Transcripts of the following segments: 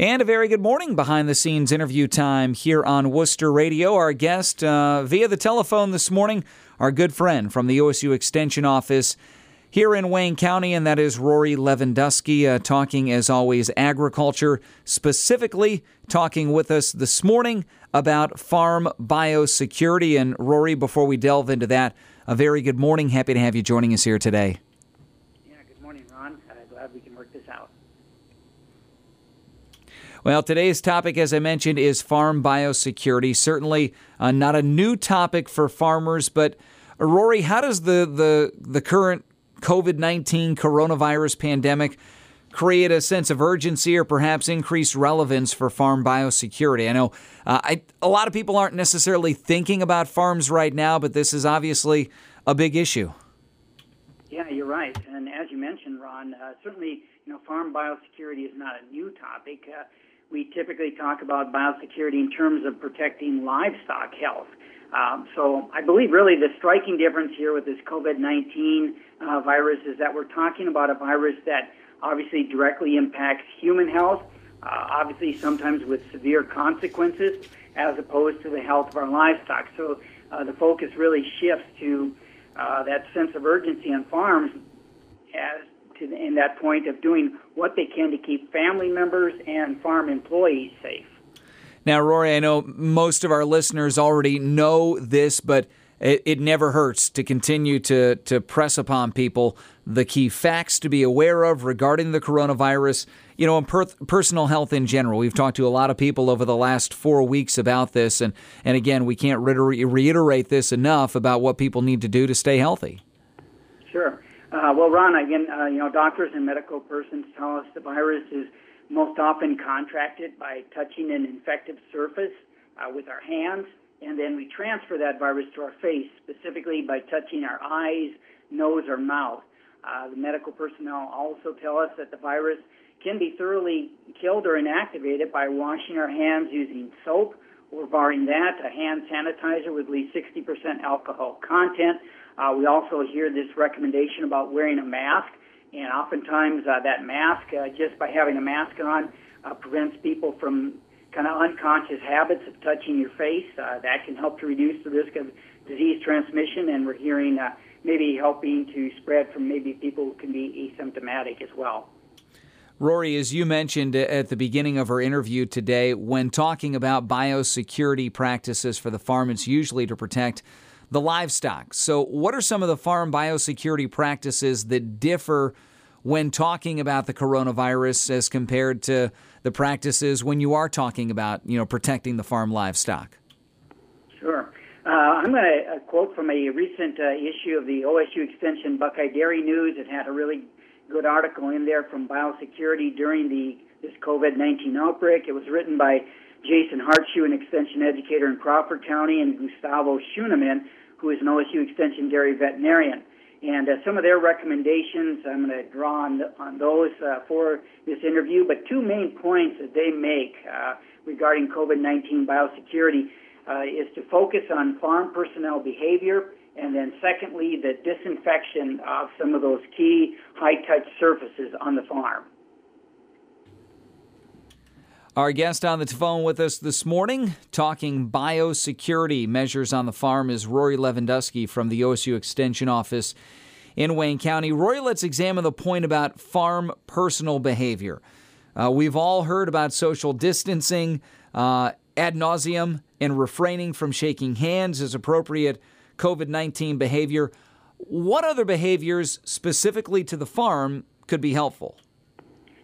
And a very good morning behind the scenes interview time here on Wooster Radio. Our guest uh, via the telephone this morning, our good friend from the OSU Extension Office here in Wayne County, and that is Rory Lewandowski, uh, talking as always agriculture, specifically talking with us this morning about farm biosecurity. And Rory, before we delve into that, a very good morning. Happy to have you joining us here today. Yeah, good morning, Ron. Uh, glad we can work this out. Well, today's topic, as I mentioned, is farm biosecurity. Certainly uh, not a new topic for farmers, but uh, Rory, how does the, the, the current COVID 19 coronavirus pandemic create a sense of urgency or perhaps increased relevance for farm biosecurity? I know uh, I, a lot of people aren't necessarily thinking about farms right now, but this is obviously a big issue. Yeah, you're right. And as you mentioned, Ron, uh, certainly, you know, farm biosecurity is not a new topic. Uh, we typically talk about biosecurity in terms of protecting livestock health. Um, so I believe really the striking difference here with this COVID-19 uh, virus is that we're talking about a virus that obviously directly impacts human health, uh, obviously sometimes with severe consequences, as opposed to the health of our livestock. So uh, the focus really shifts to uh, that sense of urgency on farms as to in that point of doing what they can to keep family members and farm employees safe. Now, Rory, I know most of our listeners already know this, but it, it never hurts to continue to, to press upon people the key facts to be aware of regarding the coronavirus, you know, and per- personal health in general. We've talked to a lot of people over the last four weeks about this, and, and again, we can't reiterate this enough about what people need to do to stay healthy. Sure. Uh, well, Ron, again, uh, you know, doctors and medical persons tell us the virus is most often contracted by touching an infective surface uh, with our hands, and then we transfer that virus to our face, specifically by touching our eyes, nose, or mouth. Uh, the medical personnel also tell us that the virus can be thoroughly killed or inactivated by washing our hands using soap, or barring that, a hand sanitizer with at least 60% alcohol content uh, we also hear this recommendation about wearing a mask, and oftentimes uh, that mask, uh, just by having a mask on, uh, prevents people from kind of unconscious habits of touching your face. Uh, that can help to reduce the risk of disease transmission, and we're hearing uh, maybe helping to spread from maybe people who can be asymptomatic as well. Rory, as you mentioned at the beginning of our interview today, when talking about biosecurity practices for the farm, it's usually to protect the livestock. So, what are some of the farm biosecurity practices that differ when talking about the coronavirus as compared to the practices when you are talking about, you know, protecting the farm livestock? Sure. Uh, I'm going to uh, quote from a recent uh, issue of the OSU Extension Buckeye Dairy News. It had a really good article in there from biosecurity during the this COVID-19 outbreak. It was written by Jason Hartschuh, an extension educator in Crawford County, and Gustavo Schuenemann, who is an OSU Extension dairy veterinarian. And uh, some of their recommendations, I'm going to draw on, on those uh, for this interview, but two main points that they make uh, regarding COVID 19 biosecurity uh, is to focus on farm personnel behavior, and then secondly, the disinfection of some of those key high touch surfaces on the farm. Our guest on the phone with us this morning, talking biosecurity measures on the farm, is Rory Lewandowski from the OSU Extension Office in Wayne County. Rory, let's examine the point about farm personal behavior. Uh, we've all heard about social distancing uh, ad nauseum and refraining from shaking hands as appropriate COVID 19 behavior. What other behaviors specifically to the farm could be helpful?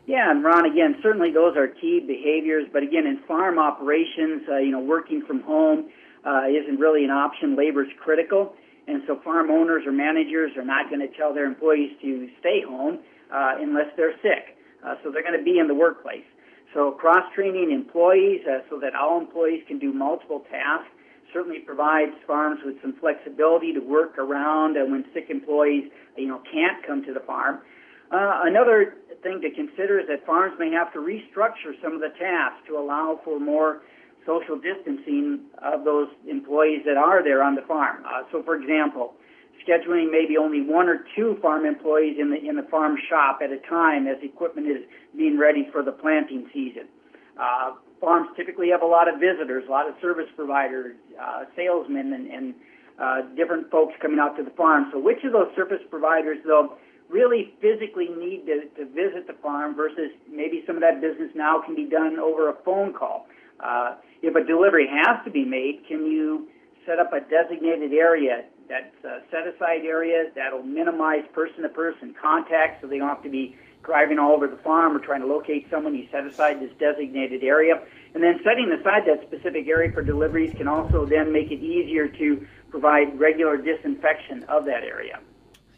Yeah, and Ron, again, certainly those are key behaviors. But again, in farm operations, uh, you know, working from home uh, isn't really an option. Labor is critical, and so farm owners or managers are not going to tell their employees to stay home uh, unless they're sick. Uh, so they're going to be in the workplace. So cross training employees uh, so that all employees can do multiple tasks certainly provides farms with some flexibility to work around uh, when sick employees, you know, can't come to the farm. Uh, another thing to consider is that farms may have to restructure some of the tasks to allow for more social distancing of those employees that are there on the farm. Uh, so, for example, scheduling maybe only one or two farm employees in the in the farm shop at a time as equipment is being ready for the planting season. Uh, farms typically have a lot of visitors, a lot of service providers, uh, salesmen, and, and uh, different folks coming out to the farm. So, which of those service providers, though, really physically need to, to visit the farm versus maybe some of that business now can be done over a phone call? Uh, if a delivery has to be made, can you set up a designated area that's a set aside area that'll minimize person to person contact so they don't have to be driving all over the farm or trying to locate someone. You set aside this designated area. And then setting aside that specific area for deliveries can also then make it easier to provide regular disinfection of that area.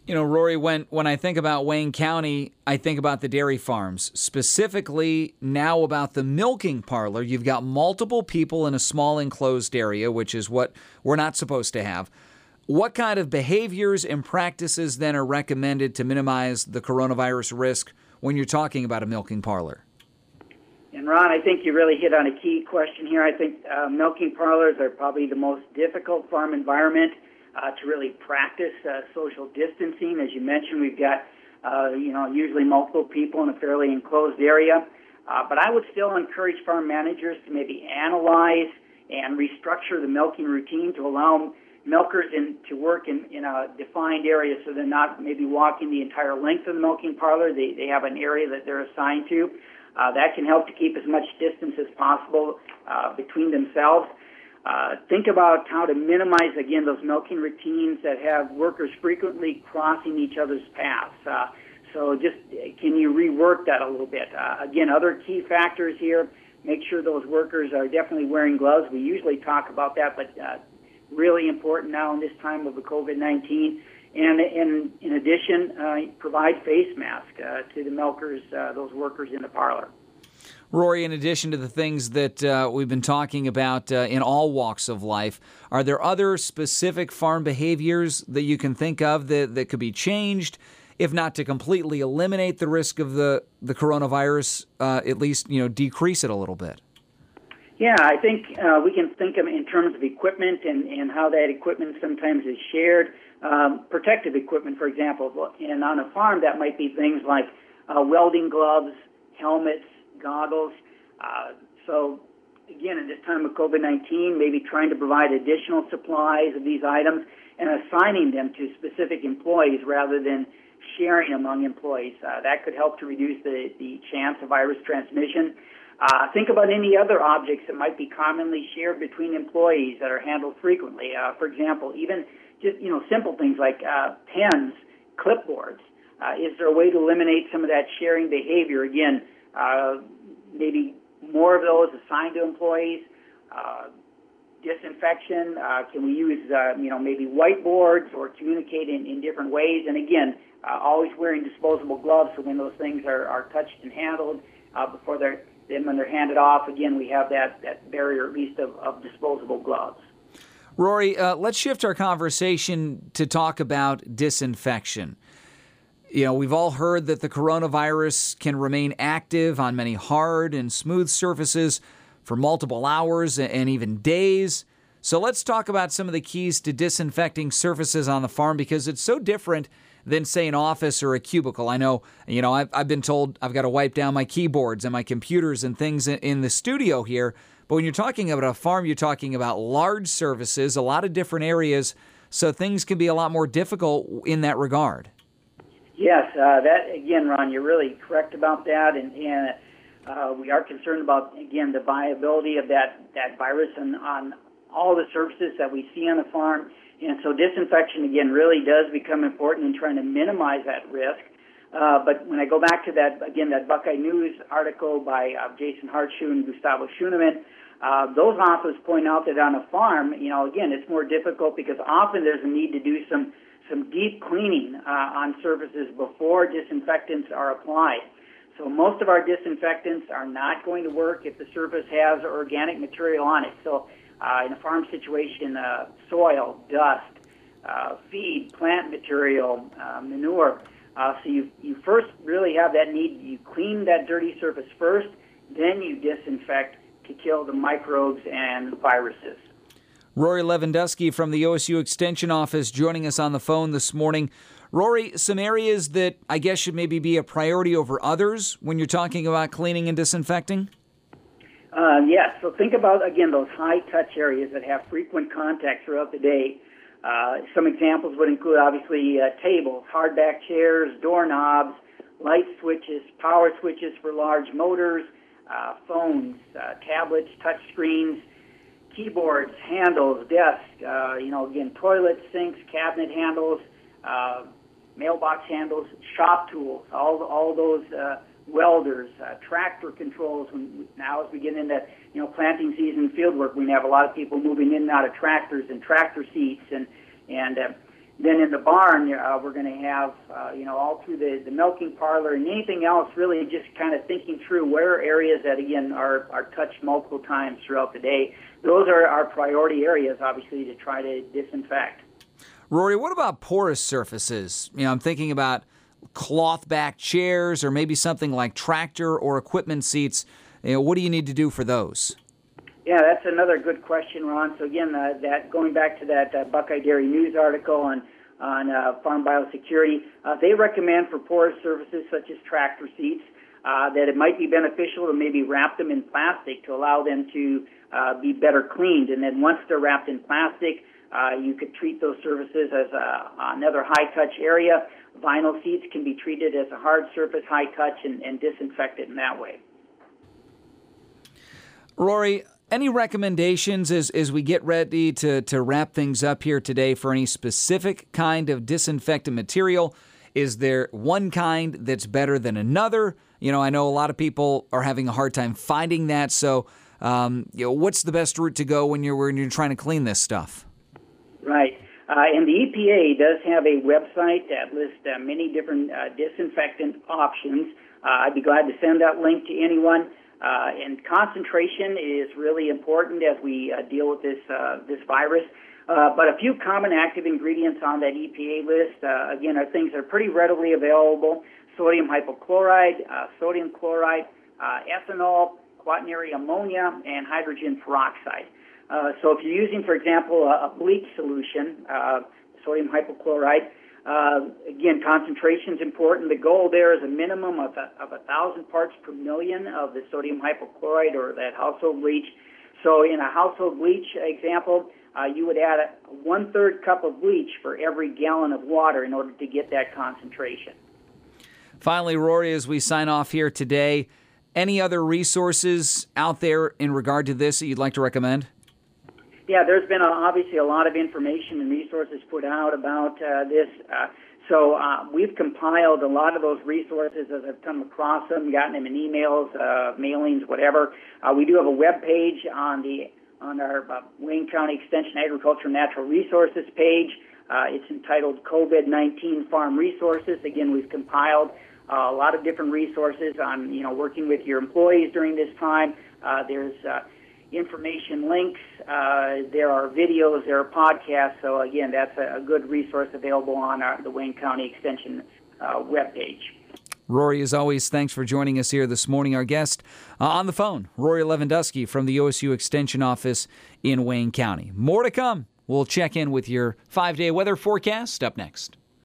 You know, Rory, when, when I think about Wayne County, I think about the dairy farms, specifically now about the milking parlor. You've got multiple people in a small enclosed area, which is what we're not supposed to have. What kind of behaviors and practices then are recommended to minimize the coronavirus risk when you're talking about a milking parlor? And Ron, I think you really hit on a key question here. I think uh, milking parlors are probably the most difficult farm environment uh, to really practice uh, social distancing. As you mentioned, we've got uh, you know usually multiple people in a fairly enclosed area. Uh, but I would still encourage farm managers to maybe analyze and restructure the milking routine to allow milkers in, to work in, in a defined area so they're not maybe walking the entire length of the milking parlor. They, they have an area that they're assigned to. Uh, that can help to keep as much distance as possible uh, between themselves. Uh, think about how to minimize, again, those milking routines that have workers frequently crossing each other's paths. Uh, so just can you rework that a little bit? Uh, again, other key factors here, make sure those workers are definitely wearing gloves. We usually talk about that, but uh, really important now in this time of the COVID-19. And in, in addition, uh, provide face mask uh, to the milkers, those workers in the parlor. Rory, in addition to the things that uh, we've been talking about uh, in all walks of life, are there other specific farm behaviors that you can think of that, that could be changed, if not to completely eliminate the risk of the, the coronavirus, uh, at least you know decrease it a little bit? Yeah, I think uh, we can think of in terms of equipment and, and how that equipment sometimes is shared. Um, protective equipment, for example, and on a farm that might be things like uh, welding gloves, helmets, goggles. Uh, so again, at this time of COVID-19, maybe trying to provide additional supplies of these items and assigning them to specific employees rather than sharing among employees. Uh, that could help to reduce the, the chance of virus transmission. Uh, think about any other objects that might be commonly shared between employees that are handled frequently. Uh, for example, even just you know simple things like uh, pens, clipboards. Uh, is there a way to eliminate some of that sharing behavior? Again, uh, maybe more of those assigned to employees. Uh, disinfection. can we use you know maybe whiteboards or communicate in, in different ways? And again, always wearing disposable gloves so when those things are, are touched and handled before they're then when they're handed off, again, we have that, that barrier at least of, of disposable gloves. Rory, uh, let's shift our conversation to talk about disinfection. You know, we've all heard that the coronavirus can remain active on many hard and smooth surfaces for multiple hours and even days. So let's talk about some of the keys to disinfecting surfaces on the farm because it's so different than, say, an office or a cubicle. I know, you know, I've, I've been told I've got to wipe down my keyboards and my computers and things in, in the studio here. But when you're talking about a farm, you're talking about large services, a lot of different areas. So things can be a lot more difficult in that regard. Uh, that again, Ron, you're really correct about that, and, and uh, we are concerned about again the viability of that that virus on, on all the surfaces that we see on the farm. And so disinfection, again, really does become important in trying to minimize that risk. Uh, but when I go back to that, again, that Buckeye News article by uh, Jason Hartschuh and Gustavo Schuenemann, uh, those authors point out that on a farm, you know, again, it's more difficult because often there's a need to do some, some deep cleaning uh, on surfaces before disinfectants are applied. So most of our disinfectants are not going to work if the surface has organic material on it. So uh, in a farm situation, uh, soil, dust, uh, feed, plant material, uh, manure. Uh, so you, you first really have that need, you clean that dirty surface first, then you disinfect to kill the microbes and viruses. Rory Lewandowski from the OSU Extension Office joining us on the phone this morning. Rory, some areas that I guess should maybe be a priority over others when you're talking about cleaning and disinfecting? Uh, yes. So think about again those high touch areas that have frequent contact throughout the day. Uh, some examples would include obviously uh, tables, hardback chairs, doorknobs, light switches, power switches for large motors, uh, phones, uh, tablets, touch screens, keyboards, handles, desks. Uh, you know, again, toilets, sinks, cabinet handles, uh, mailbox handles, shop tools. All all those welders, uh, tractor controls. When, now, as we get into you know planting season field work, we have a lot of people moving in and out of tractors and tractor seats, and and uh, then in the barn, uh, we're going to have uh, you know all through the, the milking parlor and anything else. Really, just kind of thinking through where areas that again are are touched multiple times throughout the day. Those are our priority areas, obviously, to try to disinfect. Rory, what about porous surfaces? You know, I'm thinking about cloth back chairs or maybe something like tractor or equipment seats. You know, what do you need to do for those? Yeah, that's another good question, Ron. So again, uh, that going back to that uh, Buckeye Dairy News article on on uh, farm biosecurity, uh, they recommend for porous surfaces such as tractor seats uh, that it might be beneficial to maybe wrap them in plastic to allow them to uh, be better cleaned. And then once they're wrapped in plastic, you could treat those surfaces as a, another high touch area Vinyl seats can be treated as a hard surface, high touch, and, and disinfected in that way. Rory, any recommendations as, as we get ready to, to wrap things up here today for any specific kind of disinfectant material? Is there one kind that's better than another? You know, I know a lot of people are having a hard time finding that. So, um, you know, what's the best route to go when you're when you're trying to clean this stuff? Right. Uh, and the EPA does have a website that lists uh, many different uh, disinfectant options. Uh, I'd be glad to send that link to anyone. Uh, and concentration is really important as we uh, deal with this this virus. but a few common active ingredients on that EPA list, again, are things that are pretty readily available: sodium hypochlorite, sodium chloride, ethanol, quaternary ammonia, and hydrogen peroxide. Uh, so if you're using, for example, a, a bleach solution, uh, sodium hypochlorite, uh, again, concentration is important. The goal there is a minimum of a, of a thousand parts per million of the sodium hypochlorite or that household bleach. So in a household bleach example, uh, you would add a one third cup of bleach for every gallon of water in order to get that concentration. Finally, Rory, as we sign off here today, any other resources out there in regard to this that you'd like to recommend? Yeah, there's been a, obviously a lot of information and resources put out about uh, this. Uh, so uh, we've compiled a lot of those resources as I've come across them, gotten them in emails, uh, mailings, whatever. Uh, we do have a web page on the on our uh, Wayne County Extension Agriculture Natural Resources page. It's entitled COVID-19 Farm Resources. Again, we've compiled a lot of different resources on you know working with your employees during this time. There's information links. Uh, there are videos, there are podcasts. So again, that's a, a good resource available on our, the Wayne County Extension uh, webpage. Rory, as always, thanks for joining us here this morning. Our guest uh, on the phone, Rory Lewandowski from the OSU Extension Office in Wayne County. More to come. We'll check in with your five day weather forecast up next.